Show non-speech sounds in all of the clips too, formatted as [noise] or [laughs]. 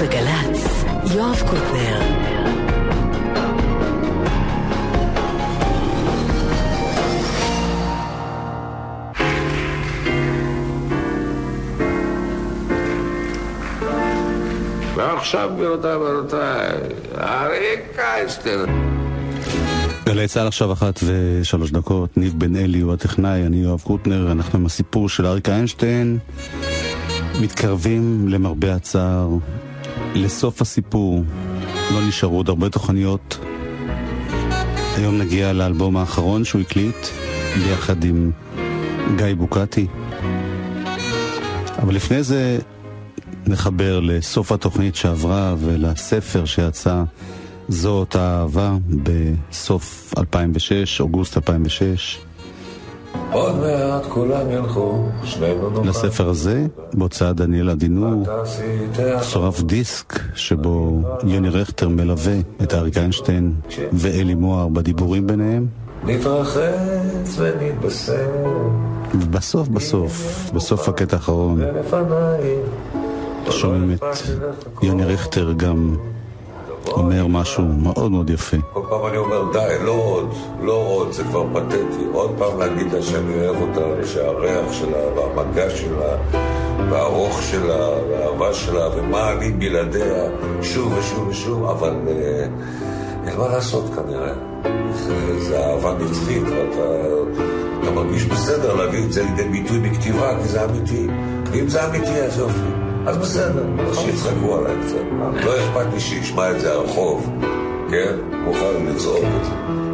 בגל"צ, יואב קוטנר. ועכשיו, גבירותיי ורבותיי, אריק קייסטר. גלי צה"ל עכשיו אחת ושלוש דקות, ניב בן אלי הוא הטכנאי, אני יואב קוטנר, אנחנו עם הסיפור של אריק איינשטיין, מתקרבים למרבה הצער לסוף הסיפור, לא נשארו עוד הרבה תוכניות. היום נגיע לאלבום האחרון שהוא הקליט, ביחד עם גיא בוקטי. אבל לפני זה נחבר לסוף התוכנית שעברה ולספר שיצא זו אותה אהבה בסוף 2006, אוגוסט 2006. עוד מעט כולם ילכו, שנינו נאכל. לספר הזה, בהוצאת דניאל עדינור, צורף דיסק שבו יוני רכטר מלווה את אריק איינשטיין ואלי מוהר בדיבורים ביניהם. נתרחץ ונתבשר. ובסוף בסוף, בסוף הקטע האחרון, שומעים את יוני רכטר גם אומר משהו מאוד מאוד יפה. כל פעם אני אומר, די, לא עוד, לא עוד, זה כבר פתטי. עוד פעם להגיד לה שאני אוהב אותה, שהריח שלה, והמגע שלה, והארוך שלה, והאהבה שלה, ומה אני בלעדיה, שוב ושוב ושוב, אבל אה, אין מה לעשות כנראה. זה, אהבה נצחית, ואתה אתה מרגיש בסדר להביא את זה לידי ביטוי בכתיבה, כי זה אמיתי. ואם זה אמיתי, אז יופי. אז בסדר, אז שיצחקו עליי קצת. לא אכפת לי שישמע את זה הרחוב, כן? מוכן לצעוק את זה.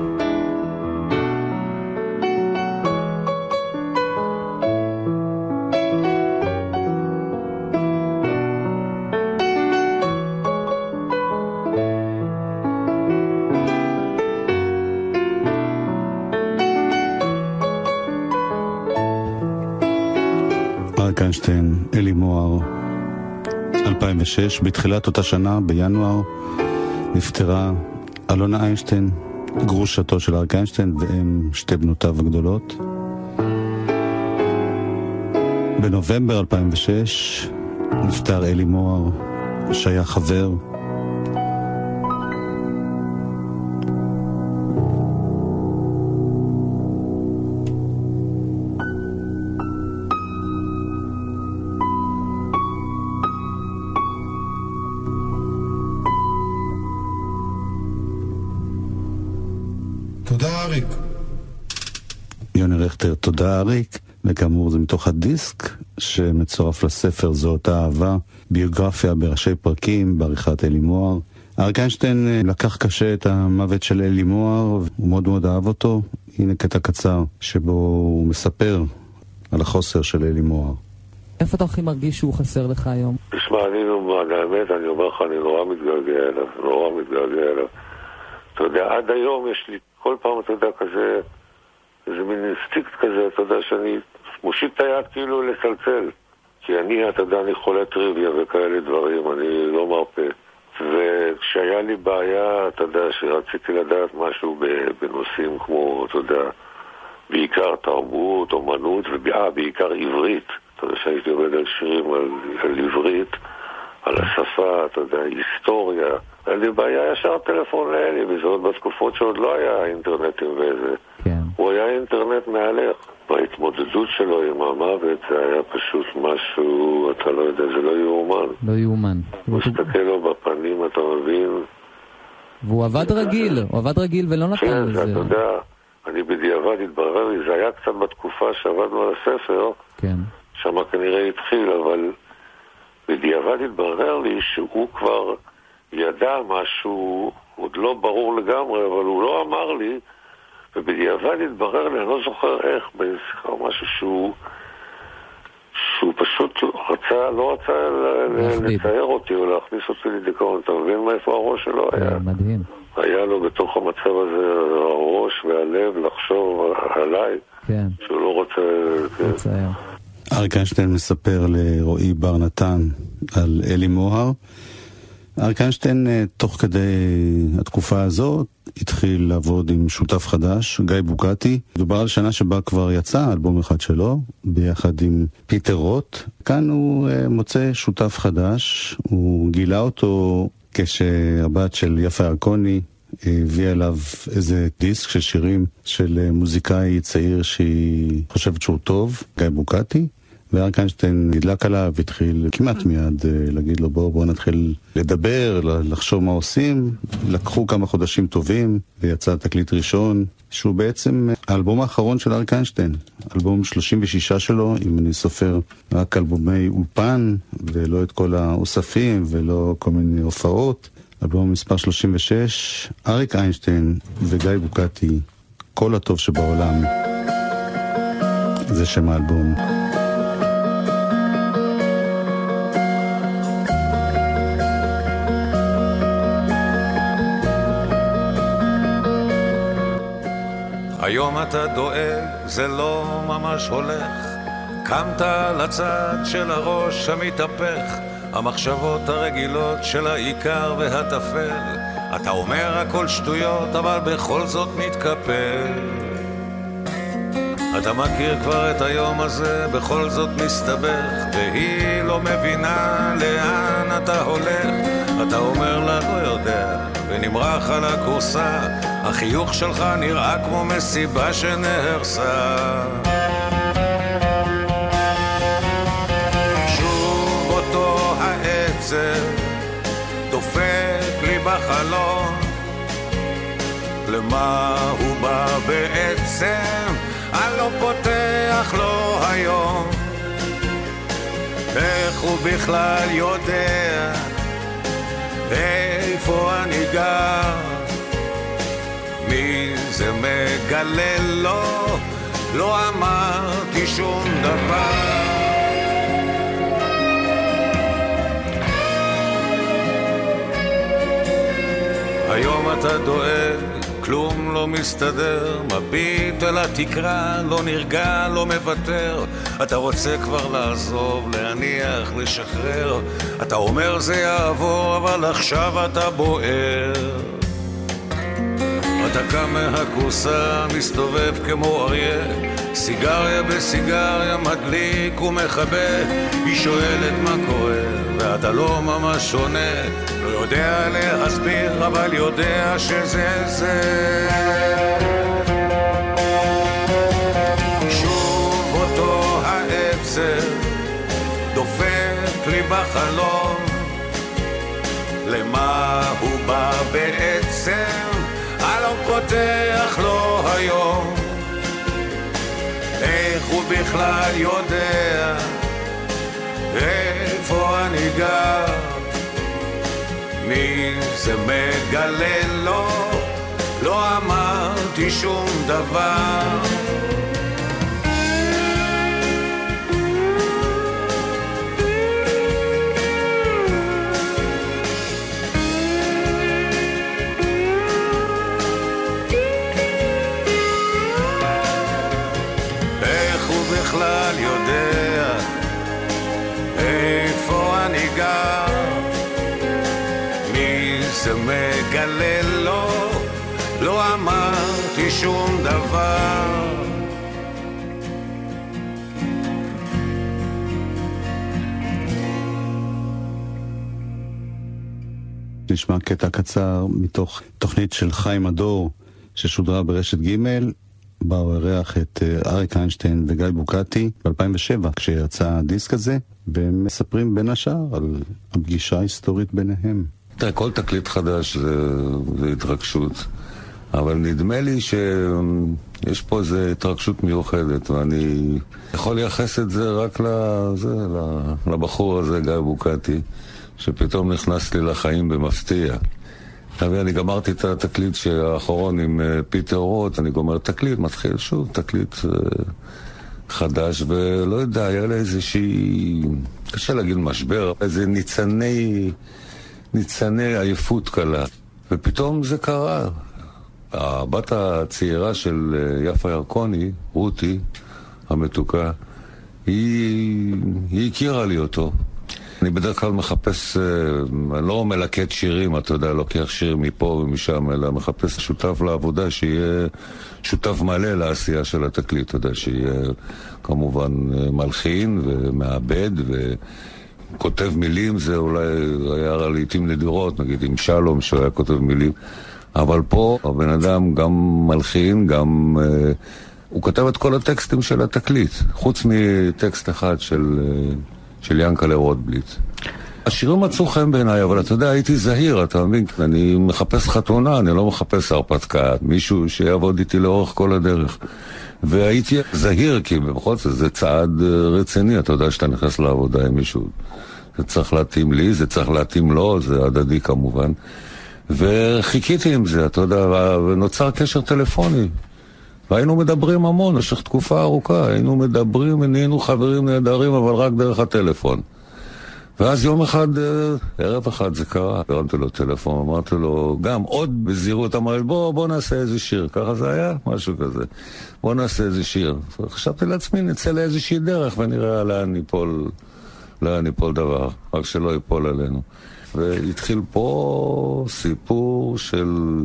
2006, בתחילת אותה שנה, בינואר, נפטרה אלונה איינשטיין, גרושתו של אריק איינשטיין ואם שתי בנותיו הגדולות. בנובמבר 2006 נפטר אלי מוהר, שהיה חבר. שמצורף לספר זו אותה אהבה, ביוגרפיה בראשי פרקים, בעריכת אלי מוהר. אריק איינשטיין אה, לקח קשה את המוות של אלי מוהר, הוא מאוד מאוד אהב אותו. הנה קטע קצר שבו הוא מספר על החוסר של אלי מוהר. איפה אתה הכי מרגיש שהוא חסר לך היום? תשמע, אני למען האמת, אני אומר לך, אני נורא מתגעגע אליו, נורא מתגעגע אליו. אתה יודע, עד היום יש לי, כל פעם, אתה יודע, כזה, איזה מין אינסטינקט כזה, אתה יודע, שאני מושיט את היד כאילו לצלצל. כי אני, אתה יודע, אני חולה טריוויה וכאלה דברים, אני לא מרפה. וכשהיה לי בעיה, אתה יודע, שרציתי לדעת משהו בנושאים כמו, אתה יודע, בעיקר תרבות, אומנות, ובעיקר עברית. אתה יודע שהייתי עובד על שירים על, על עברית, על השפה, אתה יודע, היסטוריה. היה לי בעיה ישר טלפון לאלי, וזה עוד בתקופות שעוד לא היה אינטרנטים וזה. כן. הוא היה אינטרנט מהלך. וההתמודדות שלו עם המוות זה היה פשוט משהו, אתה לא יודע, זה לא יאומן. לא יאומן. הוא מסתכל לו בפנים, אתה מבין? והוא עבד רגיל, הוא עבד רגיל ולא נתן כן, זה, לזה. אתה יודע, אני בדיעבד התברר לי, זה היה קצת בתקופה שעבדנו על הספר, כן. שמה כנראה התחיל, אבל בדיעבד התברר לי שהוא כבר ידע משהו, עוד לא ברור לגמרי, אבל הוא לא אמר לי, ובדיעבד התברר לי, אני לא זוכר איך, באיזה שיחה או משהו שהוא... שהוא פשוט רצה, לא רצה. לצייר אותי או להכניס אותי לדיכאון, אתה מבין מאיפה הראש שלו היה? כן, מדהים. היה לו בתוך המצב הזה הראש והלב לחשוב עליי, כן, שהוא לא רוצה... כן. מצער. אריק איינשטיין מספר לרועי בר נתן על אלי מוהר, אריק איינשטיין, אה, תוך כדי התקופה הזאת, התחיל לעבוד עם שותף חדש, גיא בוקטי. דובר על שנה שבה כבר יצא אלבום אחד שלו, ביחד עם פיטר רוט. כאן הוא אה, מוצא שותף חדש, הוא גילה אותו כשהבת של יפה ירקוני הביאה אליו איזה דיסק של שירים של אה, מוזיקאי צעיר שהיא חושבת שהוא טוב, גיא בוקטי. ואריק איינשטיין נדלק עליו, התחיל כמעט מיד אה, להגיד לו בואו בוא נתחיל לדבר, לחשוב מה עושים. לקחו כמה חודשים טובים ויצא תקליט ראשון, שהוא בעצם אה, האלבום האחרון של אריק איינשטיין. אלבום 36 שלו, אם אני סופר רק אלבומי אולפן, ולא את כל האוספים ולא כל מיני הופעות. אלבום מספר 36, אריק איינשטיין וגיא בוקטי, כל הטוב שבעולם. זה שם האלבום. היום אתה דואג, זה לא ממש הולך. קמת לצד של הראש המתהפך, המחשבות הרגילות של העיקר והטפל. אתה אומר הכל שטויות, אבל בכל זאת מתקפל. אתה מכיר כבר את היום הזה, בכל זאת מסתבך, והיא לא מבינה לאן אתה הולך. אתה אומר לה, לא יודע, ונמרח על הכורסה, החיוך שלך נראה כמו מסיבה שנהרסה. שוב אותו העצב דופק לי בחלון למה הוא בא בעצם? אני לא פותח לו היום איך הוא בכלל יודע איפה אני גר? מי זה מגלה לו? לא אמרתי שום דבר היום אתה דואג, כלום לא מסתדר, מביט אל התקרה, לא נרגע, לא מוותר. אתה רוצה כבר לעזוב, להניח, לשחרר. אתה אומר זה יעבור, אבל עכשיו אתה בוער. קם מהכורסה, מסתובב כמו אריה, סיגריה בסיגריה, מדליק ומכבה. היא שואלת מה קורה, ואתה לא ממש שונה. לא יודע להסביר, אבל יודע שזה זה. שוב אותו העצב דופק לי בחלום. למה הוא בא בעצם? לא פותח לו היום. איך הוא בכלל יודע איפה אני גר? מי זה מגלה לו? לא אמרתי שום דבר. לא אמרתי שום דבר. נשמע קטע קצר מתוך תוכנית של חיים הדור ששודרה ברשת ג' בה הוא אירח את אה, אריק איינשטיין וגיא בוקטי ב-2007 כשיצא הדיסק הזה והם מספרים בין השאר על הפגישה ההיסטורית ביניהם. תראה, כל תקליט חדש זה, זה התרגשות, אבל נדמה לי שיש פה איזו התרגשות מיוחדת, ואני יכול לייחס את זה רק לזה, לבחור הזה, גיא בוקטי, שפתאום נכנס לי לחיים במפתיע. אני גמרתי את התקליט האחרון עם אה, פיטר רוט, אני גומר תקליט, מתחיל שוב תקליט אה, חדש, ולא יודע, היה לי איזושהי, קשה להגיד משבר, איזה ניצני, ניצני עייפות קלה. ופתאום זה קרה. הבת הצעירה של אה, יפה ירקוני, רותי המתוקה, היא, היא הכירה לי אותו. אני בדרך כלל מחפש, אה, אני לא מלקט שירים, אתה יודע, לוקח שיר מפה ומשם, אלא מחפש שותף לעבודה שיהיה שותף מלא לעשייה של התקליט, אתה יודע, שיהיה כמובן אה, מלחין ומעבד וכותב מילים, זה אולי היה לעיתים נדירות, נגיד עם שלום שהיה כותב מילים, אבל פה הבן אדם גם מלחין, גם... אה, הוא כתב את כל הטקסטים של התקליט, חוץ מטקסט אחד של... של ינקלה רוטבליט. השירים מצאו חן בעיניי, אבל אתה יודע, הייתי זהיר, אתה מבין? אני מחפש חתונה, אני לא מחפש הרפתקה, מישהו שיעבוד איתי לאורך כל הדרך. והייתי זהיר, כי בכל זאת זה צעד אה, רציני, אתה יודע שאתה נכנס לעבודה עם מישהו. זה צריך להתאים לי, זה צריך להתאים לו, זה הדדי כמובן. וחיכיתי עם זה, אתה יודע, ונוצר קשר טלפוני. והיינו מדברים המון במשך תקופה ארוכה, היינו מדברים ונהיינו חברים נהדרים, אבל רק דרך הטלפון. ואז יום אחד, אה, ערב אחד זה קרה, הרמתי לו טלפון, אמרתי לו, גם עוד בזהירות, אמר לי, בוא, בוא נעשה איזה שיר, ככה זה היה, משהו כזה. בוא נעשה איזה שיר. חשבתי לעצמי, נצא לאיזושהי דרך ונראה לאן ניפול, לאן ניפול דבר, רק שלא ייפול עלינו. והתחיל פה סיפור של...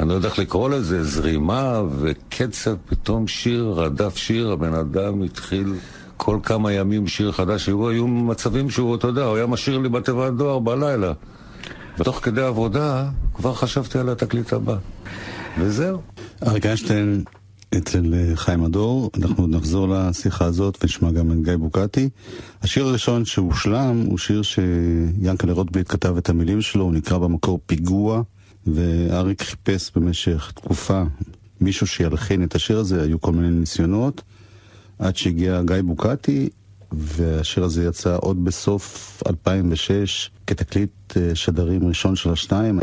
אני לא יודע איך לקרוא לזה, זרימה וקצב, פתאום שיר רדף שיר, הבן אדם התחיל כל כמה ימים שיר חדש, היו, היו מצבים שהוא, אתה יודע, הוא היה משאיר לי בתיבת דואר בלילה. ותוך כדי עבודה כבר חשבתי על התקליט הבא. וזהו. אריק איינשטיין אצל אה, חיים הדור, אנחנו נחזור לשיחה הזאת ונשמע גם את גיא בוקטי. השיר הראשון שהושלם הוא שיר שיאנקלה רוטבליט כתב את המילים שלו, הוא נקרא במקור פיגוע. ואריק חיפש במשך תקופה מישהו שילחין את השיר הזה, היו כל מיני ניסיונות, עד שהגיע גיא בוקטי, והשיר הזה יצא עוד בסוף 2006 כתקליט אה, שדרים ראשון של השניים.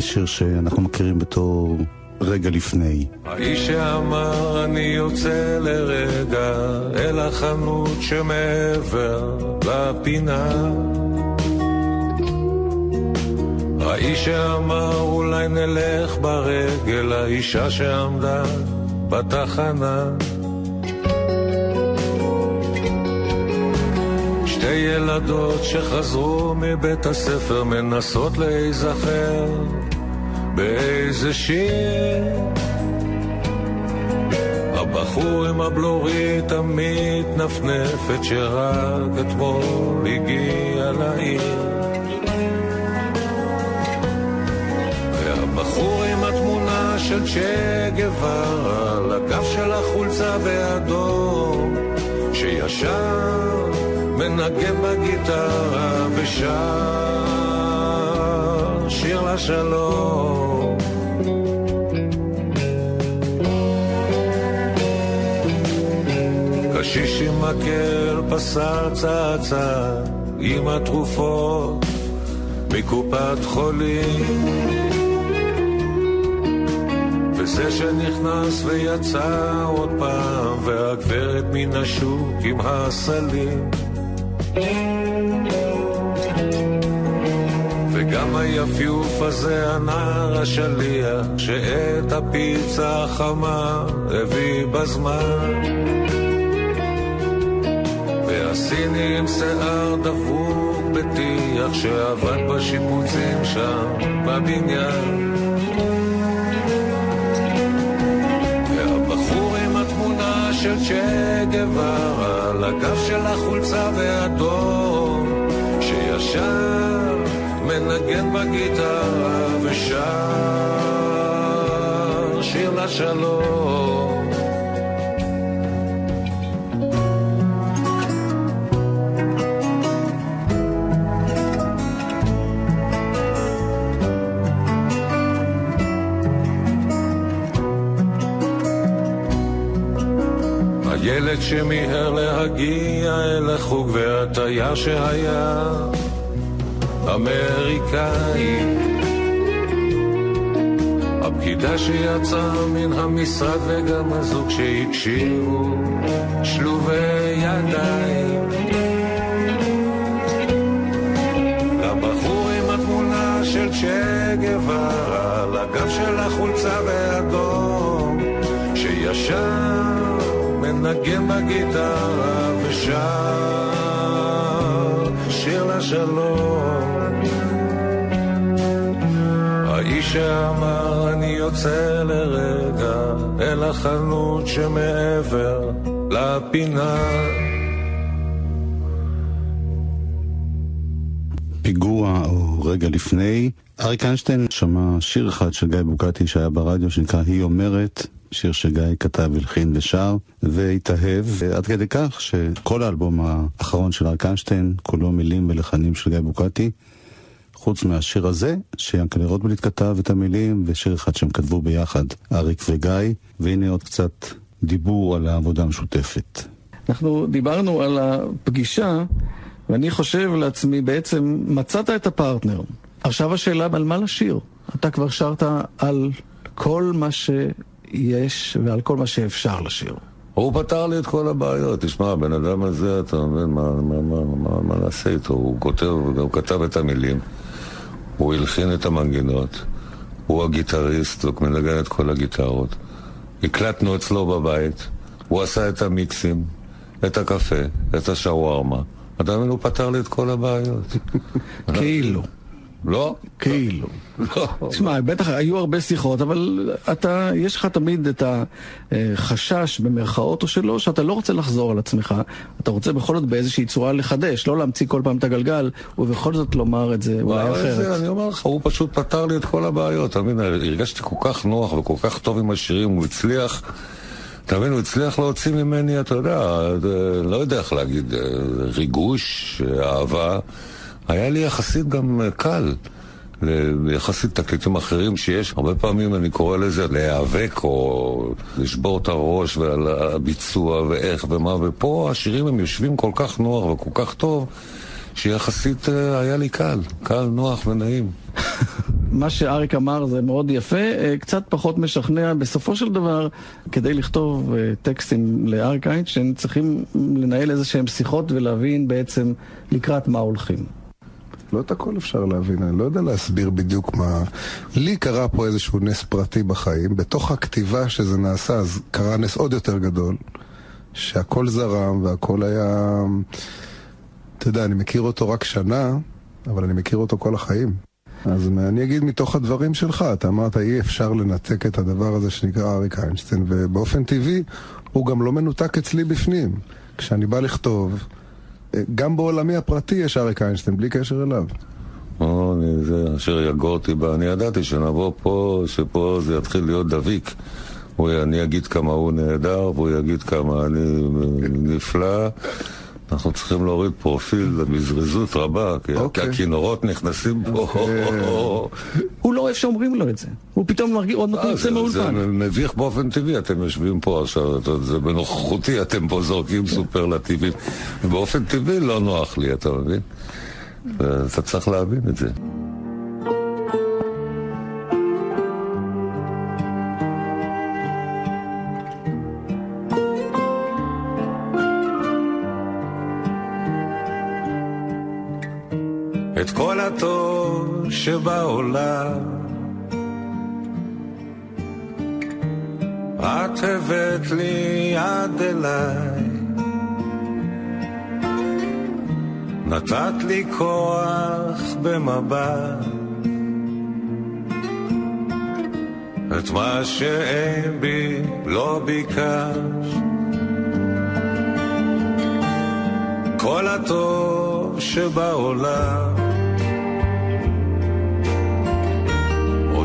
זה שיר שאנחנו מכירים בתור רגע לפני. האיש שאמר אני יוצא לרגע אל החנות שמעבר לפינה האיש שאמר אולי נלך ברגל, האישה שעמדה בתחנה. שתי ילדות שחזרו מבית הספר מנסות להיזכר באיזה שיר. הבחור עם הבלורית המתנפנפת שרק אתמול הגיע לעיר. בחור עם התמונה של צ'ה גווארה, על הגב של החולצה באדום, שישר מנגן בגיטרה ושר שיר לשלום. קשיש עם מקל פסר צעצע עם התרופות מקופת חולים זה שנכנס ויצא עוד פעם, והגברת מן השוק עם הסלים. וגם היפיוף הזה, הנער השליח, שאת הפיצה החמה הביא בזמן. והסיני עם שיער דפוק בטיח, שעבד בשיפוצים שם, בבניין. של צ'ה גווארה על הגב של החולצה באדום שישר מנגן בגיטרה ושר שיר לשלום ילד שמיהר להגיע אל החוג והתייר שהיה אמריקאי. הפקידה שיצאה מן המשרד וגם הזוג שהקשיבו שלובי ידיים. לבחור עם התמונה של צ'ה גווארה על הגב של החולצה באדום שישר מנגן בגיטרה ושר שיר לשלום. האיש שאמר אני יוצא לרגע אל החנות שמעבר לפינה. פיגוע או רגע לפני, אריק איינשטיין שמע שיר אחד של גיא בוקטי שהיה ברדיו שנקרא "היא אומרת", שיר שגיא כתב, הלחין ושר, והתאהב עד כדי כך שכל האלבום האחרון של אריק איינשטיין, כולו מילים ולחנים של גיא בוקטי, חוץ מהשיר הזה, שיאנקל'ה רוטבליט כתב את המילים, ושיר אחד שהם כתבו ביחד, אריק וגיא, והנה עוד קצת דיבור על העבודה המשותפת. אנחנו דיברנו על הפגישה, ואני חושב לעצמי, בעצם מצאת את הפרטנר. עכשיו השאלה על מה לשיר. אתה כבר שרת על כל מה שיש ועל כל מה שאפשר לשיר. הוא פתר לי את כל הבעיות. תשמע, הבן אדם הזה, אתה מבין, מה, מה, מה, מה, מה נעשה איתו? הוא כותב, הוא כתב את המילים, הוא הלחין את המנגינות, הוא הגיטריסט, הוא מנגן את כל הגיטרות. הקלטנו אצלו בבית, הוא עשה את המיקסים, את הקפה, את השווארמה. אתה מבין, הוא פתר לי את כל הבעיות. [laughs] כאילו. לא? כאילו. לא. תשמע, בטח היו הרבה שיחות, אבל אתה, יש לך תמיד את החשש, במרכאות או שלא, שאתה לא רוצה לחזור על עצמך. אתה רוצה בכל זאת באיזושהי צורה לחדש, לא להמציא כל פעם את הגלגל, ובכל זאת לומר את זה אולי אחרת. אני אומר לך, הוא פשוט פתר לי את כל הבעיות. אתה מבין, הרגשתי כל כך נוח וכל כך טוב עם השירים, הוא הצליח... אתה מבין, הוא הצליח להוציא ממני, אתה יודע, אה, לא יודע איך להגיד, אה, ריגוש, אה, אהבה. היה לי יחסית גם אה, קל. יחסית תקליטים אחרים שיש, הרבה פעמים אני קורא לזה להיאבק או לשבור את הראש ועל הביצוע ואיך ומה, ופה השירים הם יושבים כל כך נוח וכל כך טוב, שיחסית אה, היה לי קל, קל, נוח ונעים. [laughs] מה שאריק אמר זה מאוד יפה, אה, קצת פחות משכנע. בסופו של דבר, כדי לכתוב טקסטים לאריק איינשטיין, צריכים לנהל איזה שהם שיחות ולהבין בעצם לקראת מה הולכים. לא את הכל אפשר להבין, אני לא יודע להסביר בדיוק מה... לי קרה פה איזשהו נס פרטי בחיים, בתוך הכתיבה שזה נעשה, אז קרה נס עוד יותר גדול, שהכל זרם והכל היה... אתה יודע, אני מכיר אותו רק שנה, אבל אני מכיר אותו כל החיים. אז אני אגיד מתוך הדברים שלך, אתה אמרת אי אפשר לנתק את הדבר הזה שנקרא אריק איינשטיין, ובאופן טבעי הוא גם לא מנותק אצלי בפנים. כשאני בא לכתוב, גם בעולמי הפרטי יש אריק איינשטיין, בלי קשר אליו. או, אני, זה אשר יגור אותי בה. אני ידעתי שנבוא פה, שפה זה יתחיל להיות דביק. הוא, אני אגיד כמה הוא נהדר, והוא יגיד כמה אני נפלא. אנחנו צריכים להוריד פרופיל בזריזות רבה, כי, אוקיי. כי הכינורות נכנסים פה. הוא לא אוהב שאומרים לו את זה. הוא פתאום מרגיש, עוד מעט יוצא זה, זה. מביך באופן טבעי, אתם יושבים פה עכשיו, אתה- זה בנוכחותי, אתם פה זורקים סופרלטיבים. ובאופן טבעי לא נוח לי, אתה מבין? ואתה צריך להבין את זה. שבעולם. את הבאת לי עד אליי, נתת לי כוח במבט, את מה שאין בי לא ביקשת. כל הטוב שבעולם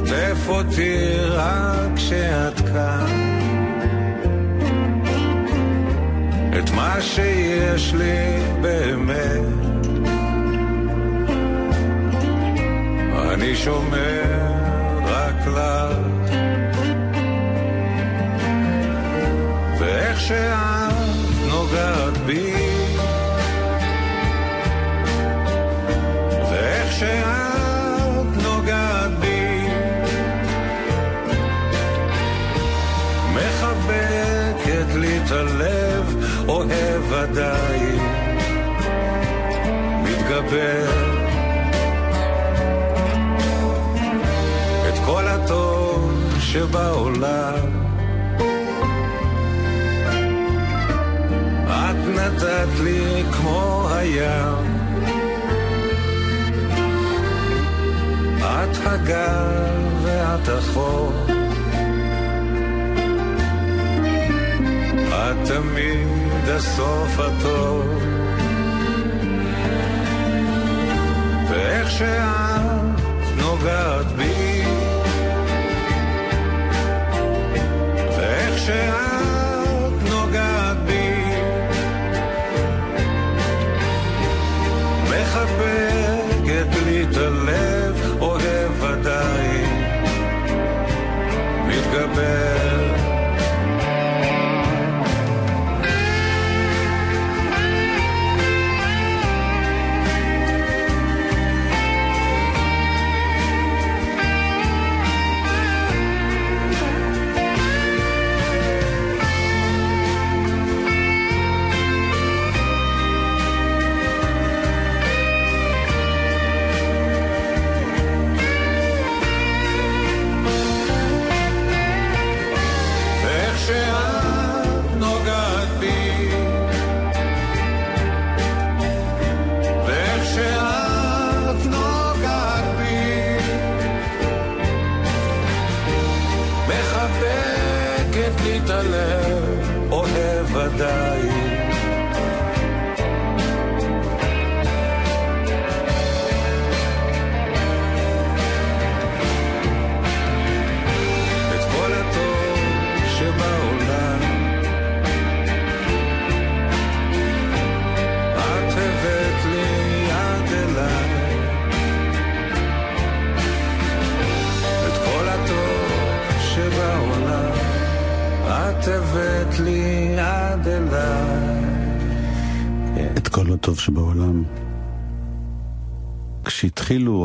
עוטף אותי רק כשאת כאן. את מה שיש לי באמת. אני שומר רק לך. ואיך שאת נוגעת מתגבר את כל הטוב שבעולם נתת לי כמו הים. את הגל ואת החור. את תמיד הסוף הטוב. ואיך שאת נוגעת בי, ואיך שאת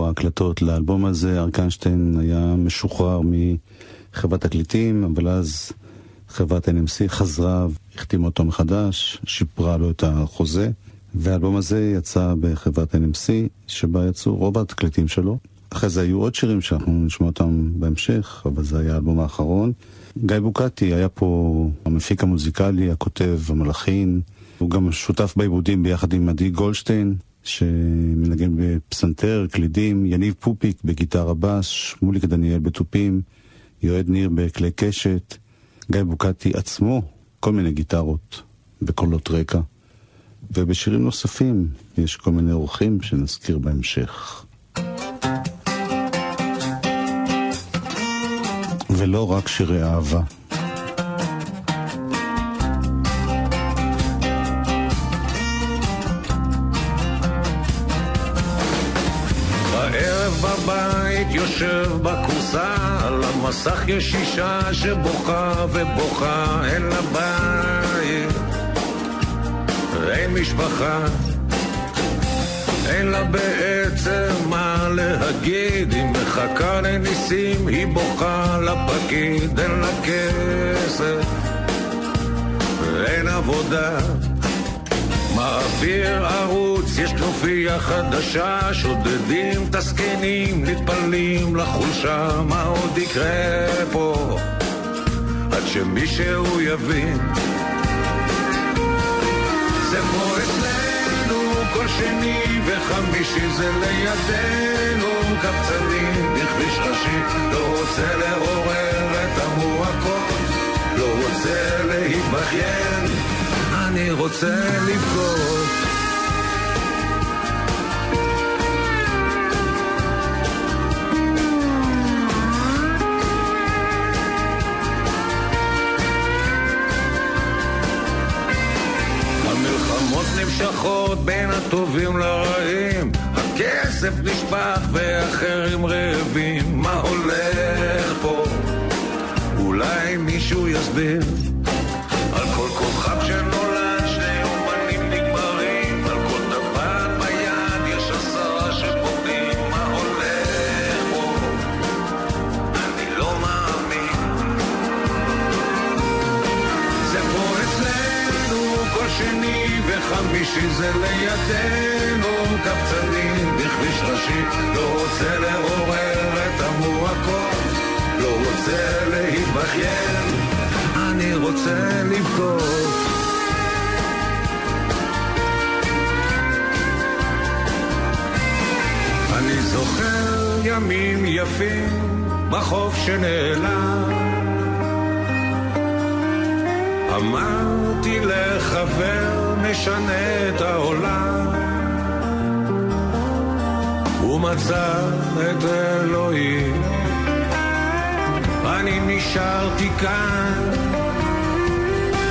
ההקלטות לאלבום הזה, ארקנשטיין היה משוחרר מחברת תקליטים, אבל אז חברת NMC חזרה והחתימה אותו מחדש, שיפרה לו את החוזה, והאלבום הזה יצא בחברת NMC, שבה יצאו רוב התקליטים שלו. אחרי זה היו עוד שירים שאנחנו נשמע אותם בהמשך, אבל זה היה האלבום האחרון. גיא בוקטי היה פה המפיק המוזיקלי, הכותב, המלחין. הוא גם שותף בעיבודים ביחד עם עדי גולדשטיין, שמנגן בפסנתר, קלידים, יניב פופיק בגיטרה בס, שמוליק דניאל בתופים, יועד ניר בכלי קשת, גיא בוקטי עצמו, כל מיני גיטרות בקולות רקע. ובשירים נוספים יש כל מיני אורחים שנזכיר בהמשך. ולא רק שירי אהבה. יושב בכורסה, על המסך יש אישה שבוכה ובוכה, אין לה בית, אין משפחה, אין לה בעצם מה להגיד, היא מחכה לניסים, היא בוכה לפקיד, אין לה כסף, ואין עבודה. מעביר ערוץ, יש כנופיה חדשה, שודדים את הזקנים, נטפלים לחולשה, מה עוד יקרה פה? עד שמישהו יבין. זה פה אצלנו, כל שני וחמישי זה לידינו, קבצנים בכביש ראשי, לא רוצה לעורר את המועקות, לא רוצה להתבכיין. אני רוצה לבכות. נמשכות בין הטובים לרעים, הכסף נשפך ואחרים רעבים, מה הולך פה? אולי מישהו יסביר שלישי זה לידינו קפצנים בכביש ראשי. לא רוצה לעורר את המועקות לא רוצה להתבכיין. אני רוצה לבכות. אני זוכר ימים יפים בחוף שנעלם. אמרתי לחבר נשנה את העולם. הוא מצא את אלוהים. אני נשארתי כאן.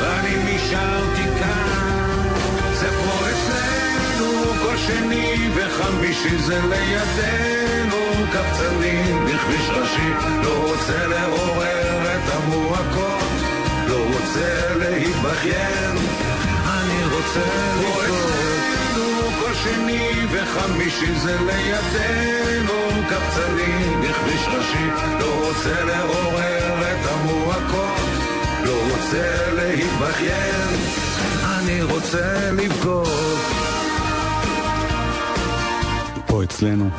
אני נשארתי כאן. זה פה אצלנו כל שני וחמישי זה לידינו קבצנים בכביש ראשי לא רוצה לעורר את המועקות. לא רוצה להתבכיין רוצה לקרוא. כל שני וחמישי זה לידינו קבצנים בכביש ראשי. לא רוצה לעורר את המועקות לא רוצה להתבכיין. אני רוצה לבכות. פה אצלנו.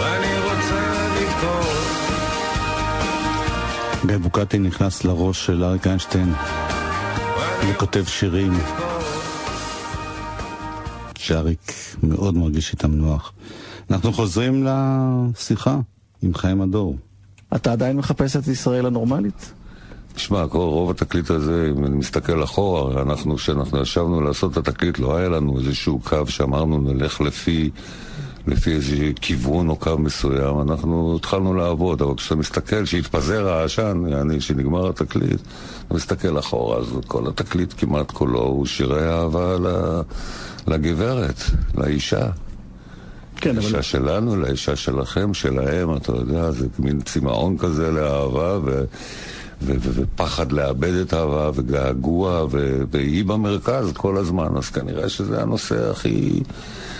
אני רוצה לבכות. גיא בוקטי נכנס לראש של אריק איינשטיין וכותב שירים שאריק מאוד מרגיש איתם נוח. אנחנו חוזרים לשיחה עם חיים הדור. אתה עדיין מחפש את ישראל הנורמלית? תשמע, רוב התקליט הזה, אם אני מסתכל אחורה, אנחנו, כשאנחנו ישבנו לעשות את התקליט, לא היה לנו איזשהו קו שאמרנו נלך לפי, לפי איזה כיוון או קו מסוים, אנחנו התחלנו לעבוד, אבל כשאתה מסתכל, כשהתפזר העשן, יעני, כשנגמר התקליט, אתה מסתכל אחורה, אז כל התקליט כמעט כולו הוא שירי אהבה לגברת, לאישה. כן, לאישה אבל... שלנו, לאישה שלכם, שלהם, אתה יודע, זה מין צמאון כזה לאהבה, ו... ו- ו- ופחד לאבד את האהבה, וגעגוע, ו- והיא במרכז כל הזמן, אז כנראה שזה הנושא הכי,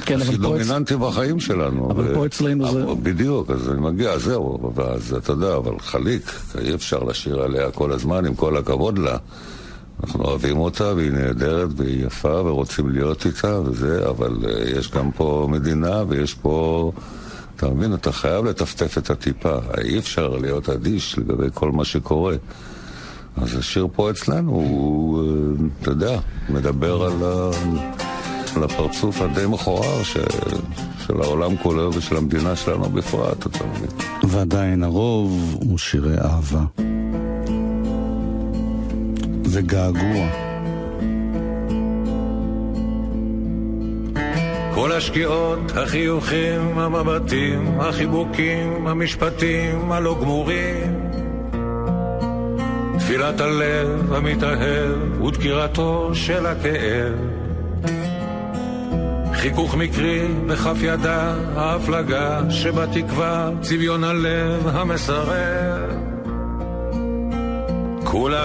כן, הכי אבל פה דומיננטי אצ... בחיים שלנו. אבל ו- פה אצלנו זה... בדיוק, אז אני מגיע, זהו, ואז אתה יודע, אבל חליק, אי אפשר לשיר עליה כל הזמן, עם כל הכבוד לה. אנחנו אוהבים אותה, והיא נהדרת, והיא יפה, ורוצים להיות איתה, וזה, אבל uh, יש גם פה מדינה, ויש פה... אתה מבין, אתה חייב לטפטף את הטיפה. אי אפשר להיות אדיש לגבי כל מה שקורה. אז השיר פה אצלנו, הוא, אה, אתה יודע, מדבר על, ה... על הפרצוף הדי מכוער ש... של העולם כולו ושל המדינה שלנו בפרט, אתה מבין. ועדיין הרוב הוא שירי אהבה. וגעגוע. כל השקיעות, החיוכים, המבטים, החיבוקים, המשפטים הלא גמורים. תפילת הלב המתאהב ודקירתו של הכאב. חיכוך מקרי בכף ידה ההפלגה שבתקווה צביון הלב המסרב. כולם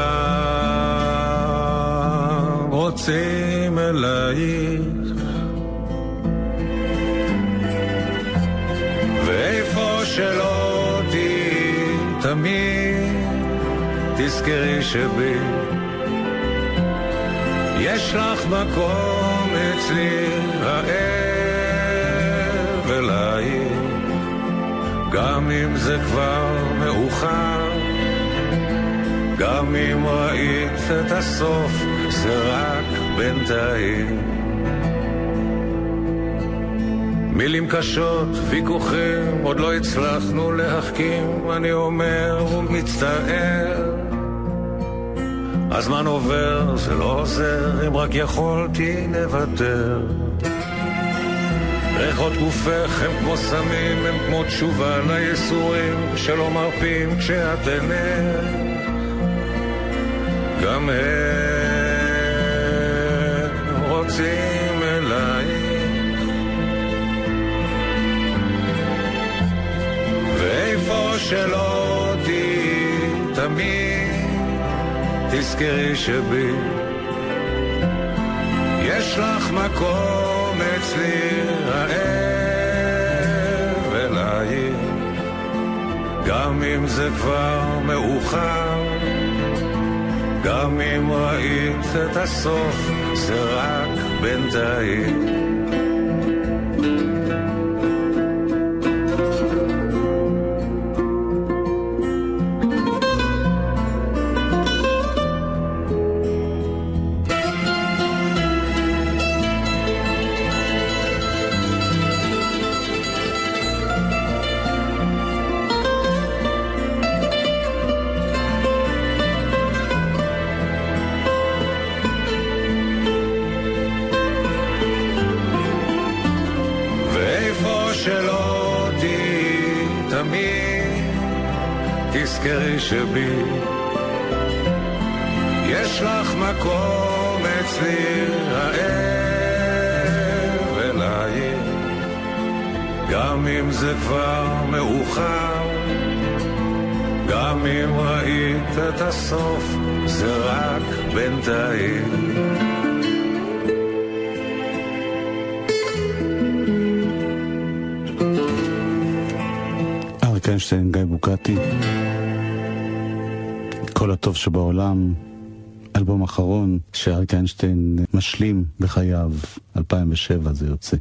רוצים אלייך. ואיפה שלא תהיי תמיד תזכרי שבי. יש לך מקום אצלי רעב אליי גם אם זה כבר מאוחר גם אם ראית את הסוף זה רק בינתיים מילים קשות, ויכוחים, עוד לא הצלחנו להחכים, אני אומר ומצטער. הזמן עובר, זה לא עוזר, אם רק יכולתי לוותר. ריחות גופך הם כמו סמים, הם כמו תשובה לייסורים שלא מרפים כשאת עינך. גם הם רוצים אלייך. ואיפה שלא תהיי תמיד תזכרי שבי. יש לך מקום אצלי רעב אליי גם אם זה כבר מאוחר גם אם ראית את הסוף זה רק בינתיים שבי. יש לך מקום אצלי הערב אלייך גם אם זה כבר מאוחר גם אם ראית את הסוף זה רק בינתיים. אריק איינשטיין, גיא בוקטי, כל הטוב שבעולם, אלבום אחרון שאריק איינשטיין משלים בחייו, 2007 זה יוצא.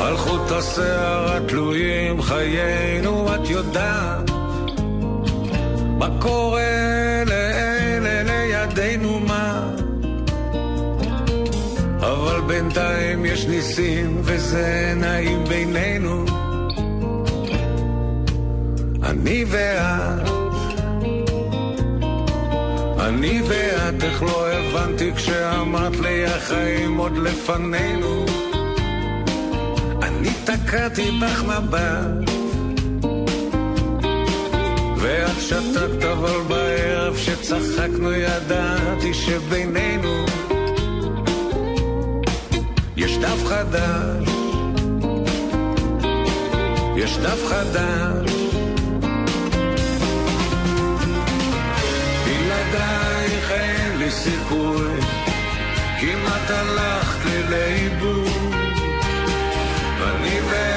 על חוט השיער התלויים חיינו, את יודעת קורה לאלה לידינו מה. אבל בינתיים יש ניסים וזה נעים בינינו. אני ואת. אני ואת, איך לא הבנתי כשאמרת לי החיים עוד לפנינו. אני תקעתי בך מבט ואת שתקת אבל בערב שצחקנו ידעתי שבינינו יש דף חדש. יש דף חדש. בלעדייך אין לי סיכוי כמעט הלכת לי לאיבוד. אני ואת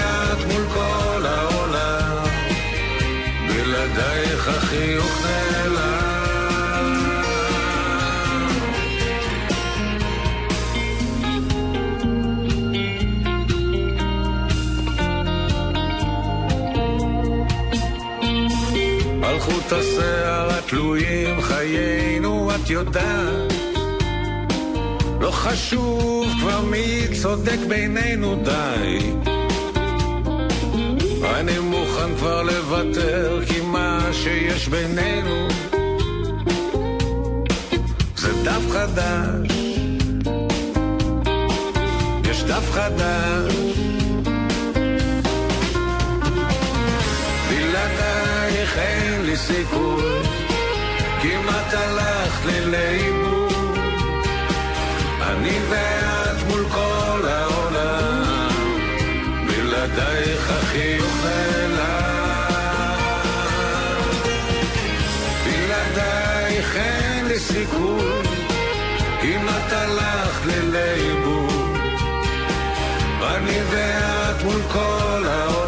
בלעדייך החיוך נעלם. על חוט השיער התלויים חיינו, את יודעת לא חשוב כבר מי צודק בינינו די אני מוכן כבר לוותר כי מה שיש בינינו. זה דף חדש. יש דף חדש. בלעדייך אין לי סיכוי. כמעט הלכת לי לאיבוד. אני ואת מול כל העולם, בלעדייך החיוך סיכוי, אם את הלכת לי לאיבוד. אני ואת מול כל העולם,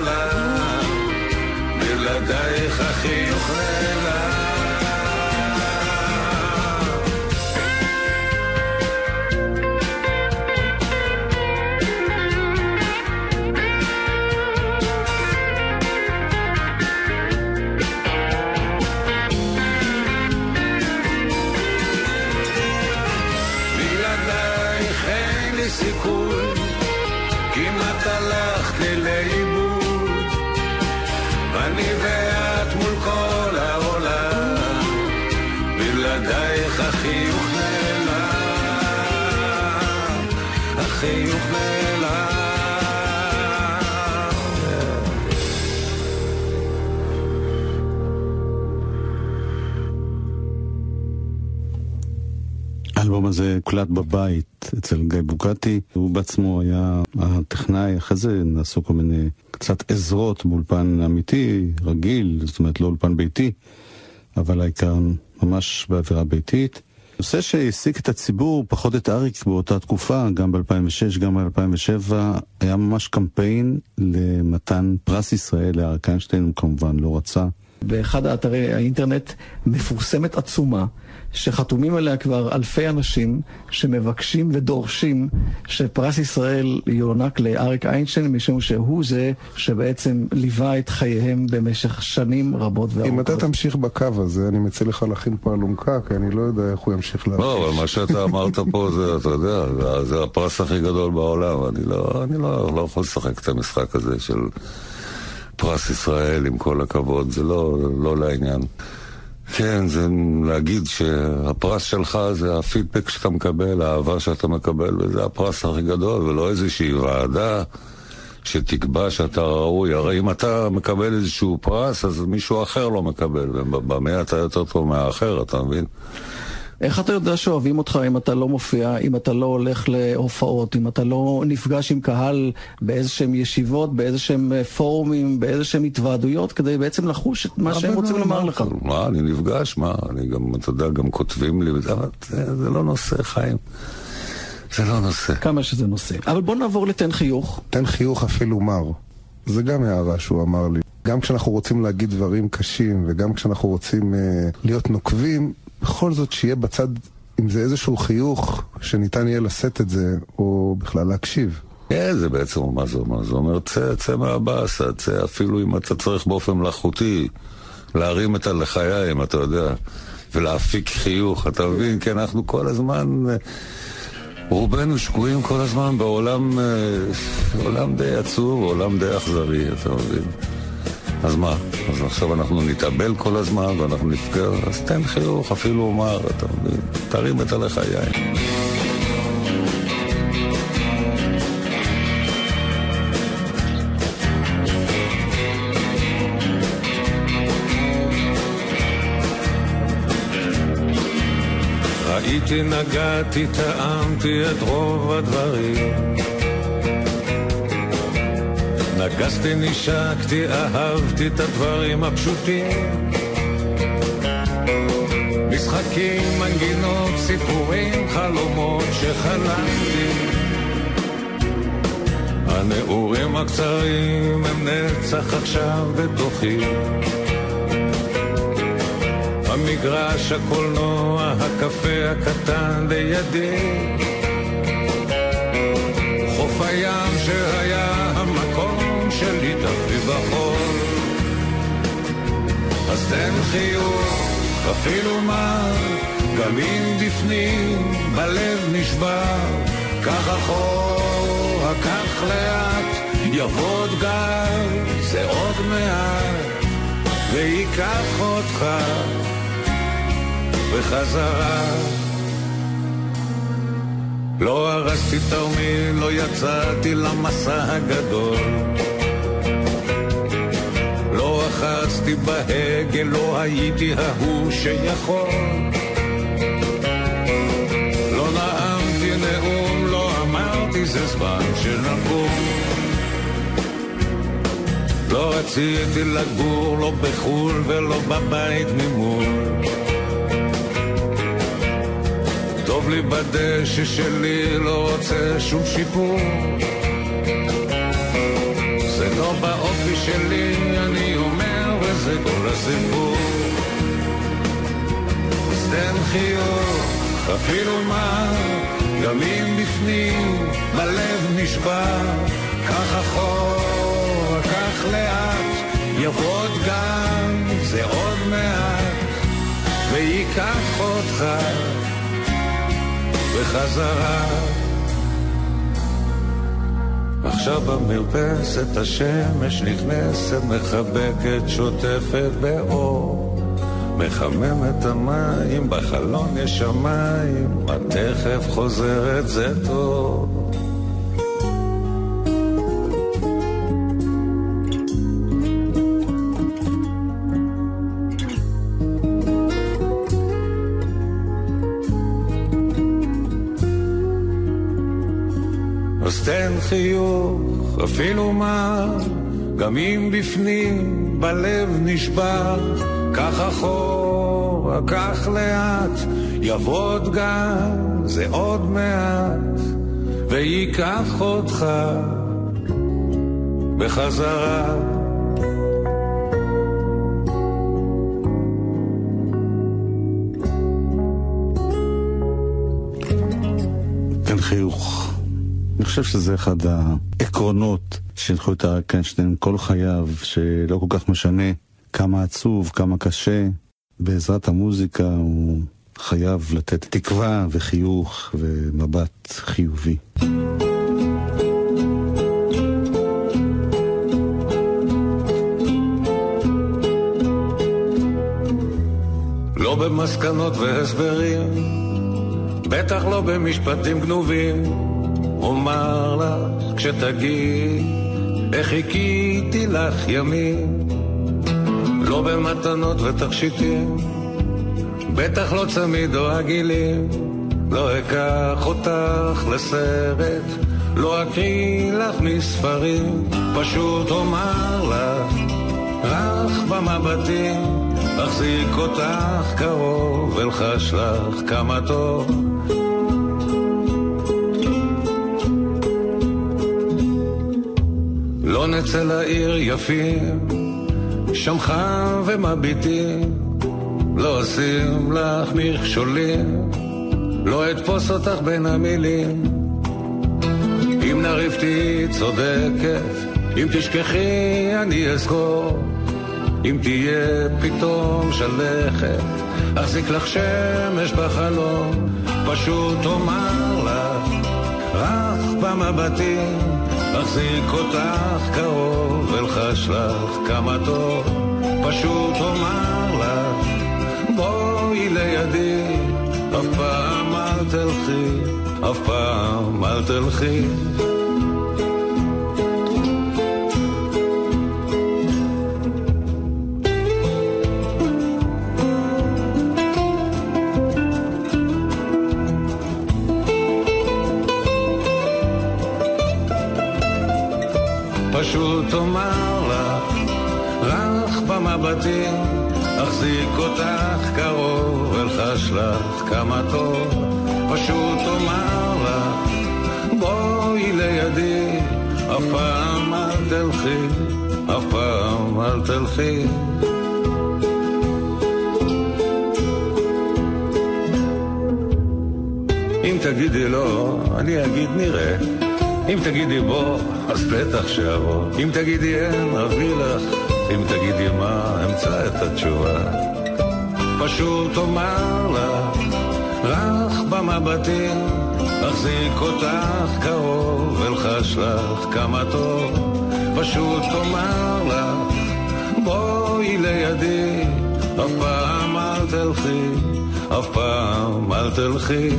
הזה הוקלט בבית אצל גיא בוקטי, הוא בעצמו היה הטכנאי, אחרי זה נעשו כל מיני קצת עזרות באולפן אמיתי, רגיל, זאת אומרת לא אולפן ביתי, אבל העיקר ממש באווירה ביתית. נושא שהעסיק את הציבור, פחות את אריק באותה תקופה, גם ב-2006, גם ב-2007, היה ממש קמפיין למתן פרס ישראל לאריק איינשטיין, הוא כמובן לא רצה. באחד האתרי האינטרנט מפורסמת עצומה שחתומים עליה כבר אלפי אנשים שמבקשים ודורשים שפרס ישראל יוענק לאריק איינשטיין משום שהוא זה שבעצם ליווה את חייהם במשך שנים רבות אם וארוכות. אתה תמשיך בקו הזה, אני מציע לך להכין פה אלונקה, כי אני לא יודע איך הוא ימשיך להרגיש. לא, אבל מה שאתה אמרת פה זה, אתה יודע, זה- זה הפרס הכי גדול בעולם. אני לא, אני לא, לא יכול לשחק את המשחק הזה של פרס ישראל, עם כל הכבוד, זה לא, לא לעניין. כן, זה להגיד שהפרס שלך זה הפידבק שאתה מקבל, האהבה שאתה מקבל, וזה הפרס הכי גדול, ולא איזושהי ועדה שתקבע שאתה ראוי. הרי אם אתה מקבל איזשהו פרס, אז מישהו אחר לא מקבל, ובמה אתה יותר טוב מהאחר, אתה מבין? איך אתה יודע שאוהבים אותך אם אתה לא מופיע, אם אתה לא הולך להופעות, אם אתה לא נפגש עם קהל באיזשהם ישיבות, באיזשהם אה, פורומים, באיזשהם התוועדויות, כדי בעצם לחוש את מה שהם רוצים לומר לך? מה, אני נפגש, מה, אני גם, אתה יודע, גם כותבים לי, וזה, זה לא נושא, חיים. זה לא נושא. כמה שזה נושא. אבל בוא נעבור לתן חיוך. תן חיוך אפילו מר. זה גם הערה שהוא אמר לי. גם כשאנחנו רוצים להגיד דברים קשים, וגם כשאנחנו רוצים uh, להיות נוקבים, בכל זאת שיהיה בצד, אם זה איזשהו חיוך, שניתן יהיה לשאת את זה, או בכלל להקשיב. כן, זה בעצם מה זה אומר. זה אומר, צא, צא מהבאסה, צא אפילו אם אתה צריך באופן מלאכותי להרים את הלחיים, אתה יודע, ולהפיק חיוך, אתה מבין? כי אנחנו כל הזמן... רובנו שקועים כל הזמן בעולם אה, עולם די עצוב, עולם די אכזרי, אתה מבין? אז מה? אז עכשיו אנחנו נתאבל כל הזמן ואנחנו נפגע, אז תן חיוך, אפילו אומר, אתה מבין? תרים את עליך יין. ראיתי, נגעתי, טעמתי את רוב הדברים נגסתי, נשקתי, אהבתי את הדברים הפשוטים. משחקים, מנגינות, סיפורים, חלומות שחלמתי. הנעורים הקצרים הם נצח עכשיו בתוכי. המגרש, הקולנוע, הקפה הקטן לידי. חוף הים שהיה תן חיוך, אפילו מה, גם אם בפנים בלב נשבר. קח אחורה, קח לאט, יבוא עוד גל, זה עוד מעט, וייקח אותך בחזרה. לא הרסתי תרמיל, לא יצאתי למסע הגדול. לחצתי בהגה, לא הייתי ההוא שיכול. לא נאמתי נאום, לא אמרתי זה זמן שנקום. לא רציתי לגור, לא בחו"ל ולא בבית ממול. טוב לי בדשא שלי, לא רוצה שום שיפור. זה לא באופי שלי, אני וזה כל הסיפור. תן חיוך, אפילו מה, גם אם בפנים בלב נשבר, קח אחורה, קח לאט, יבוא גם, זה עוד מעט, וייקח אותך בחזרה. עכשיו במרפסת השמש נכנסת, מחבקת, שוטפת באור. מחמם את המים, בחלון יש שמיים, את תכף חוזרת, זה טוב. חיוך, אפילו מה, גם אם בפנים בלב נשבר, קח אחורה, קח לאט, יבוא עוד גל, זה עוד מעט, וייקח אותך בחזרה. חיוך. אני חושב שזה אחד העקרונות שהנחו את אריק איינשטיין כל חייו, שלא כל כך משנה כמה עצוב, כמה קשה. בעזרת המוזיקה הוא חייב לתת תקווה וחיוך ומבט חיובי. לא במסקנות והסברים, בטח לא במשפטים גנובים. אומר לך כשתגיד איך חיכיתי לך ימים, לא במתנות ותכשיטים, בטח לא צמיד או עגילים, לא אקח אותך לסרט, לא אקריא לך מספרים, פשוט אומר לך, רך במבטים, אחזיק אותך קרוב, אלחש לך כמה טוב. לא נצא לעיר יפים, שם חם ומביטים, לא אשים לך מכשולים, לא אתפוס אותך בין המילים. אם נריב תהיי צודקת, אם תשכחי אני אזכור, אם תהיה פתאום שלכת, אחזיק לך שמש בחלום, פשוט אומר לך, רך במבטים, אחזיק אותך קרוב, אלחש לך כמה טוב, פשוט אומר לך, בואי לידי, אף פעם אל תלכי, אף פעם אל תלכי. במבטים, אחזיק אותך קרוב, אלחש לך כמה טוב. פשוט אומר לך, בואי לידי, אף פעם אל תלכי, אף פעם אל תלכי. אם תגידי לא, אני אגיד נראה. אם תגידי בוא, אז בטח שאבוא. אם תגידי אין, אביא לך. אם תגידי מה, אמצא את התשובה. פשוט אומר לך, רך במבטים, אחזיק אותך קרוב, אלחש לך כמה טוב. פשוט אומר לך, בואי לידי, אף פעם אל תלכי, אף פעם אל תלכי.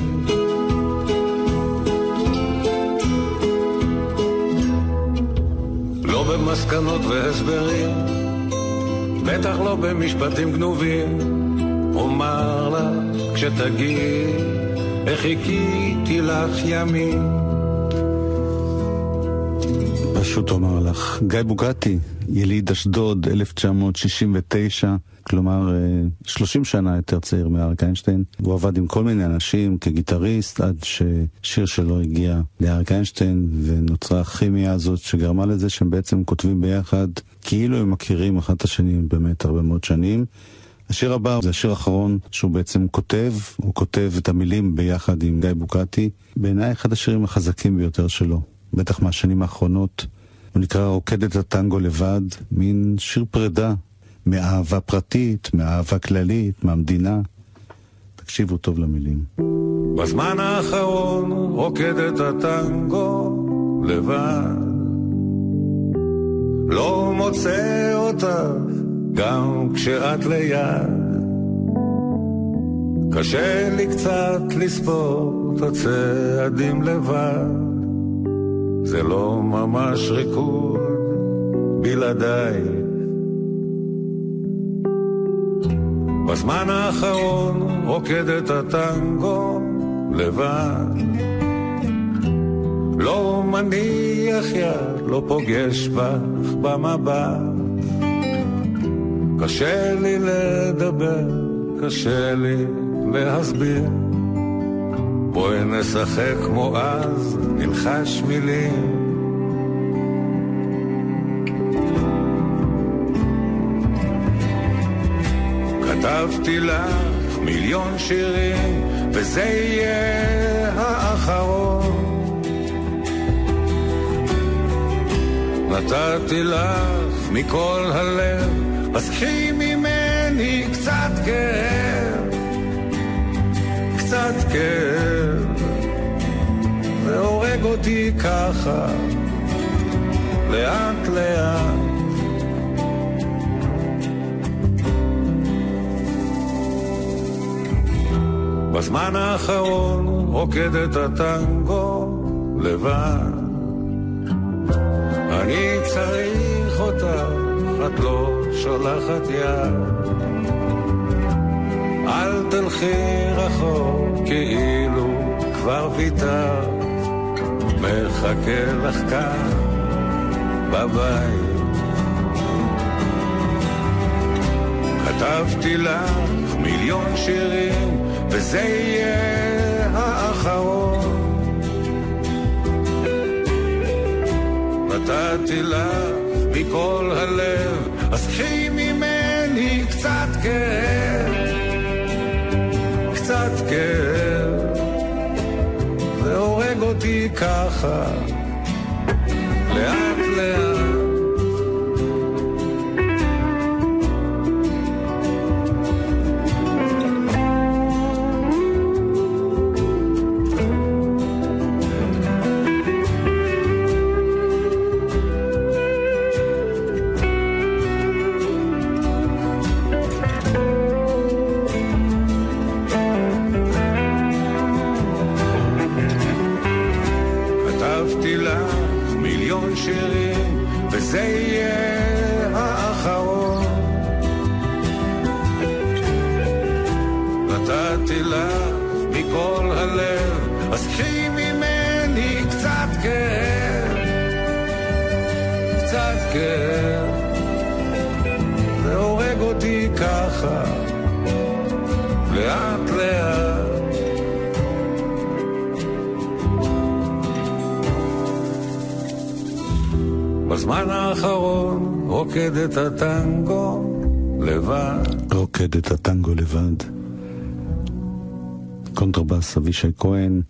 לא במסקנות והסברים, בטח לא במשפטים גנובים. אומר לך כשתגיד איך חיכיתי לך ימים. פשוט אומר לך. גיא בוגטי, יליד אשדוד, 1969, כלומר 30 שנה יותר צעיר מאריק איינשטיין. הוא עבד עם כל מיני אנשים כגיטריסט עד ששיר שלו הגיע לאריק איינשטיין ונוצרה הכימיה הזאת שגרמה לזה שהם בעצם כותבים ביחד כאילו הם מכירים אחד את השני באמת הרבה מאוד שנים. השיר הבא זה השיר האחרון שהוא בעצם כותב, הוא כותב את המילים ביחד עם גיא בוקטי. בעיניי אחד השירים החזקים ביותר שלו, בטח מהשנים האחרונות. הוא נקרא רוקדת הטנגו לבד, מין שיר פרידה מאהבה פרטית, מאהבה כללית, מהמדינה. תקשיבו טוב למילים. בזמן האחרון רוקדת הטנגו לבד לא מוצא אותך גם כשאת ליד. קשה לי קצת לספור את הצעדים לבד, זה לא ממש ריקוד בלעדיי. בזמן האחרון רוקדת הטנגו לבד. לא מניח יד, לא פוגש בך במבט. קשה לי לדבר, קשה לי להסביר. בואי נשחק כמו אז, נלחש מילים. כתבתי לך מיליון שירים, וזה יהיה האחרון. נתתי לך מכל הלב אז קחי ממני קצת כאב, קצת כאב, והורג אותי ככה, לאט לאט. בזמן האחרון רוקד את הטנגו לבד. אני צריך אותך, את לא שולחת יד. אל תלכי רחוק כאילו כבר ויתרת, מחכה לך כאן בבית. כתבתי לך מיליון שירים, וזה יהיה האחרון. נתתי לך מכל הלב, אז קחי ממני קצת כאב, קצת כאב, זה הורג אותי ככה, לאט לאט. את הטנגו לבד. רוקד את הטנגו לבד. קונטרבאס אבישי כהן.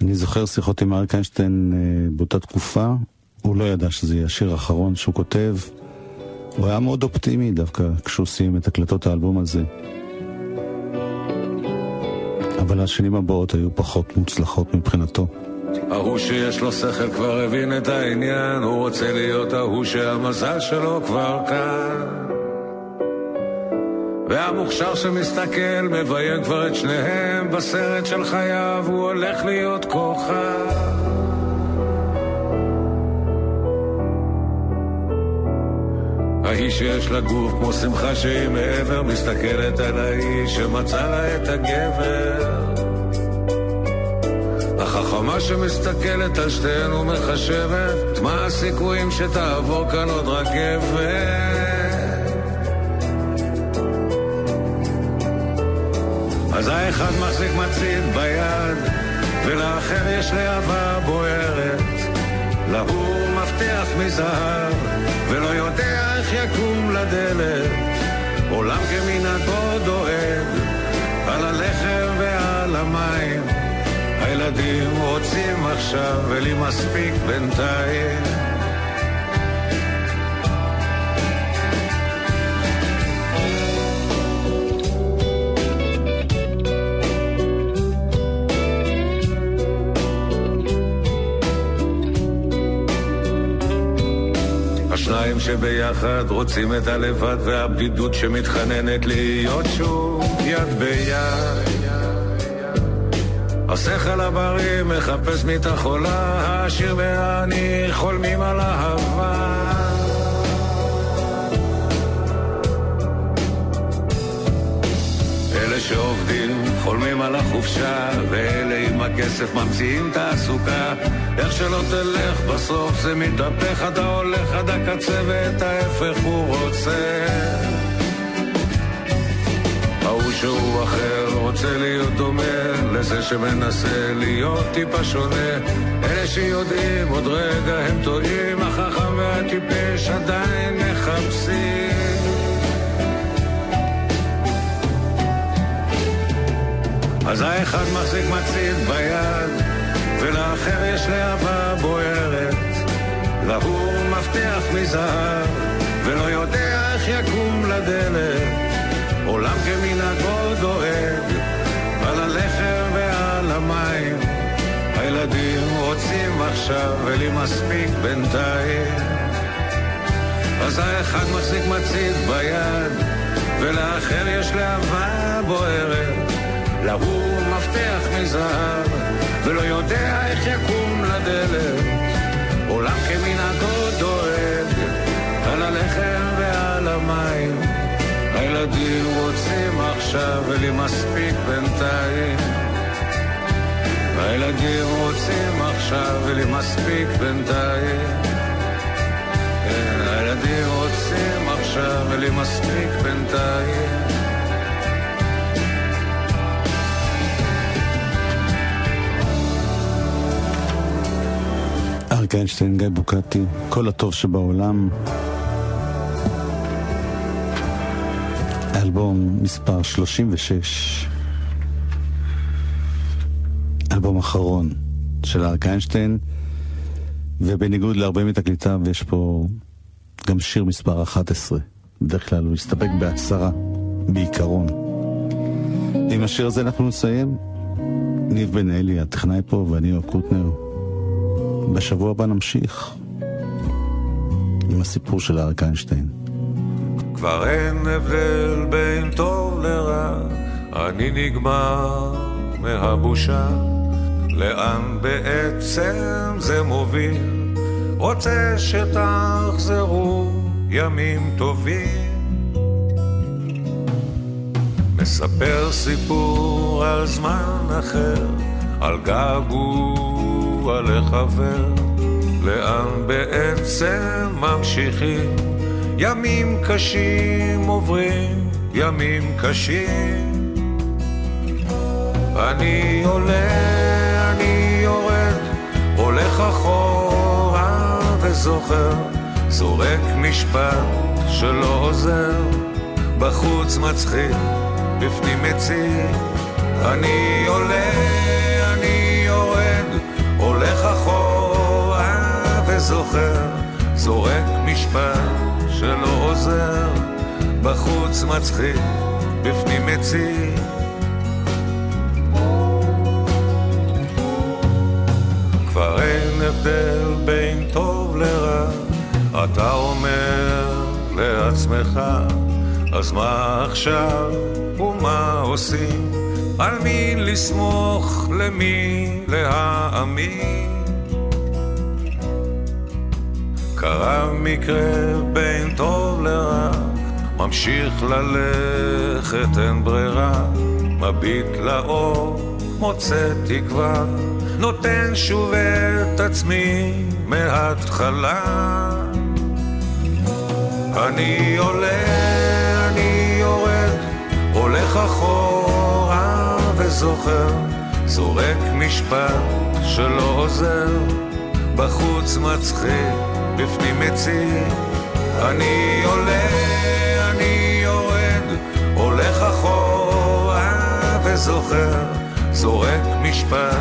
אני זוכר שיחות עם אריק איינשטיין אה, באותה תקופה. הוא לא ידע שזה יהיה השיר האחרון שהוא כותב. הוא היה מאוד אופטימי דווקא כשהוא סיים את הקלטות האלבום הזה. אבל השנים הבאות היו פחות מוצלחות מבחינתו. ההוא שיש לו שכל כבר הבין את העניין, הוא רוצה להיות ההוא שהמזל שלו כבר כאן. והמוכשר שמסתכל מביים כבר את שניהם בסרט של חייו, הוא הולך להיות כוכב. ההיא שיש לה גוף כמו שמחה שהיא מעבר, מסתכלת על האיש שמצא לה את הגבר. החכמה שמסתכלת על שתיהן ומחשבת מה הסיכויים שתעבור כאן עוד רכבת? אז האחד מחזיק מצית ביד ולאחר יש להבה בוערת. להוא מפתח מזהב ולא יודע איך יקום לדלת. עולם כמנהגו דואג על הלחם ועל המים הילדים רוצים עכשיו, ולי מספיק בינתיים. השניים שביחד רוצים את הלבד והבדידות שמתחננת להיות שוב יד ביד. השכל הבריא מחפש מיטה חולה, העשיר והעני חולמים על אהבה. אלה שעובדים חולמים על החופשה, ואלה עם הכסף ממציאים תעסוקה. איך שלא תלך, בסוף זה מתהפך, אתה הולך עד הקצה ואת ההפך הוא רוצה. שהוא אחר רוצה להיות דומה לזה שמנסה להיות טיפה שונה. אלה שיודעים עוד רגע הם טועים החכם והטיפש עדיין מחפשים. אז האחד מחזיק מצית ביד ולאחר יש להבה בוערת. להוא מפתח מזהב ולא יודע איך יקום לדלת עולם כמנהגו דואג, על הלחם ועל המים. הילדים רוצים עכשיו, ולי מספיק בינתיים. אז האחד מחזיק מצית ביד, ולאחר יש להבה בוערת. להוא מפתח מזהב, ולא יודע איך יקום לדלת. עולם כמנהגו דואג, על הלחם ועל המים. הילדים רוצים עכשיו, ולי מספיק בינתיים. הילדים רוצים עכשיו, ולי מספיק בינתיים. כן, הילדים רוצים עכשיו, ולי מספיק בינתיים. אריק איינשטיין, גיא בוקטי, כל הטוב שבעולם. אלבום מספר 36. אלבום אחרון של אריק איינשטיין, ובניגוד להרבה מתקליטיו יש פה גם שיר מספר 11. בדרך כלל הוא הסתפק בעשרה, בעיקרון. עם השיר הזה אנחנו נסיים. ניב בן אלי, הטכנאי פה, ואני יואב קוטנר. בשבוע הבא נמשיך עם הסיפור של אריק איינשטיין. כבר אין הבדל בין טוב לרע, אני נגמר מהבושה. לאן בעצם זה מוביל? רוצה שתחזרו ימים טובים. מספר סיפור על זמן אחר, על געגוע לחבר. לאן בעצם ממשיכים? ימים קשים עוברים, ימים קשים. אני עולה, אני יורד, הולך אחורה וזוכר, זורק משפט שלא עוזר, בחוץ מצחיק, בפנים מציק. אני עולה, אני יורד, הולך אחורה וזוכר, זורק משפט שלא עוזר, בחוץ מצחיק, בפנים מציק. כבר אין הבדל בין טוב לרע, אתה אומר לעצמך, אז מה עכשיו ומה עושים? על מי לסמוך, למי להאמין? קרה מקרה ממשיך ללכת אין ברירה, מביט לאור, מוצא תקווה, נותן שוב את עצמי מההתחלה. אני עולה, אני יורד, הולך אחורה וזוכר, זורק משפט שלא עוזר, בחוץ מצחיק, בפנים מציק. אני עולה, וזוכר, זורק משפט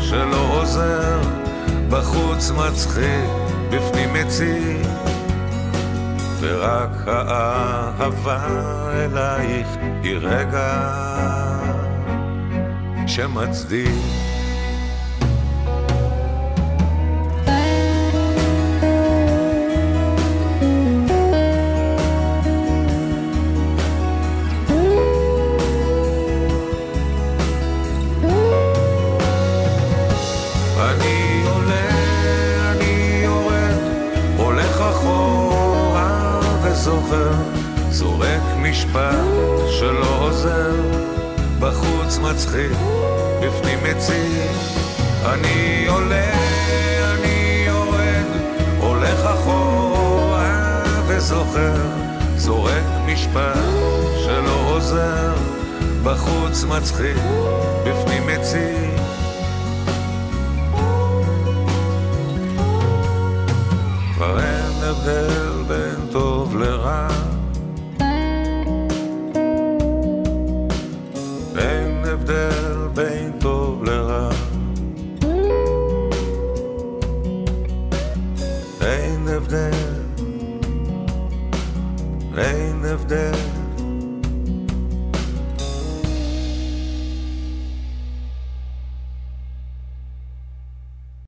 שלא עוזר, בחוץ מצחיק, בפנים מציק. ורק האהבה אלייך היא רגע שמצדיק. משפט שלא עוזר, בחוץ מצחיק, בפנים מציק. אני עולה, אני יורד, הולך אחורה וזוכר, זורק משפט שלא עוזר, בחוץ מצחיק, בפנים מציק.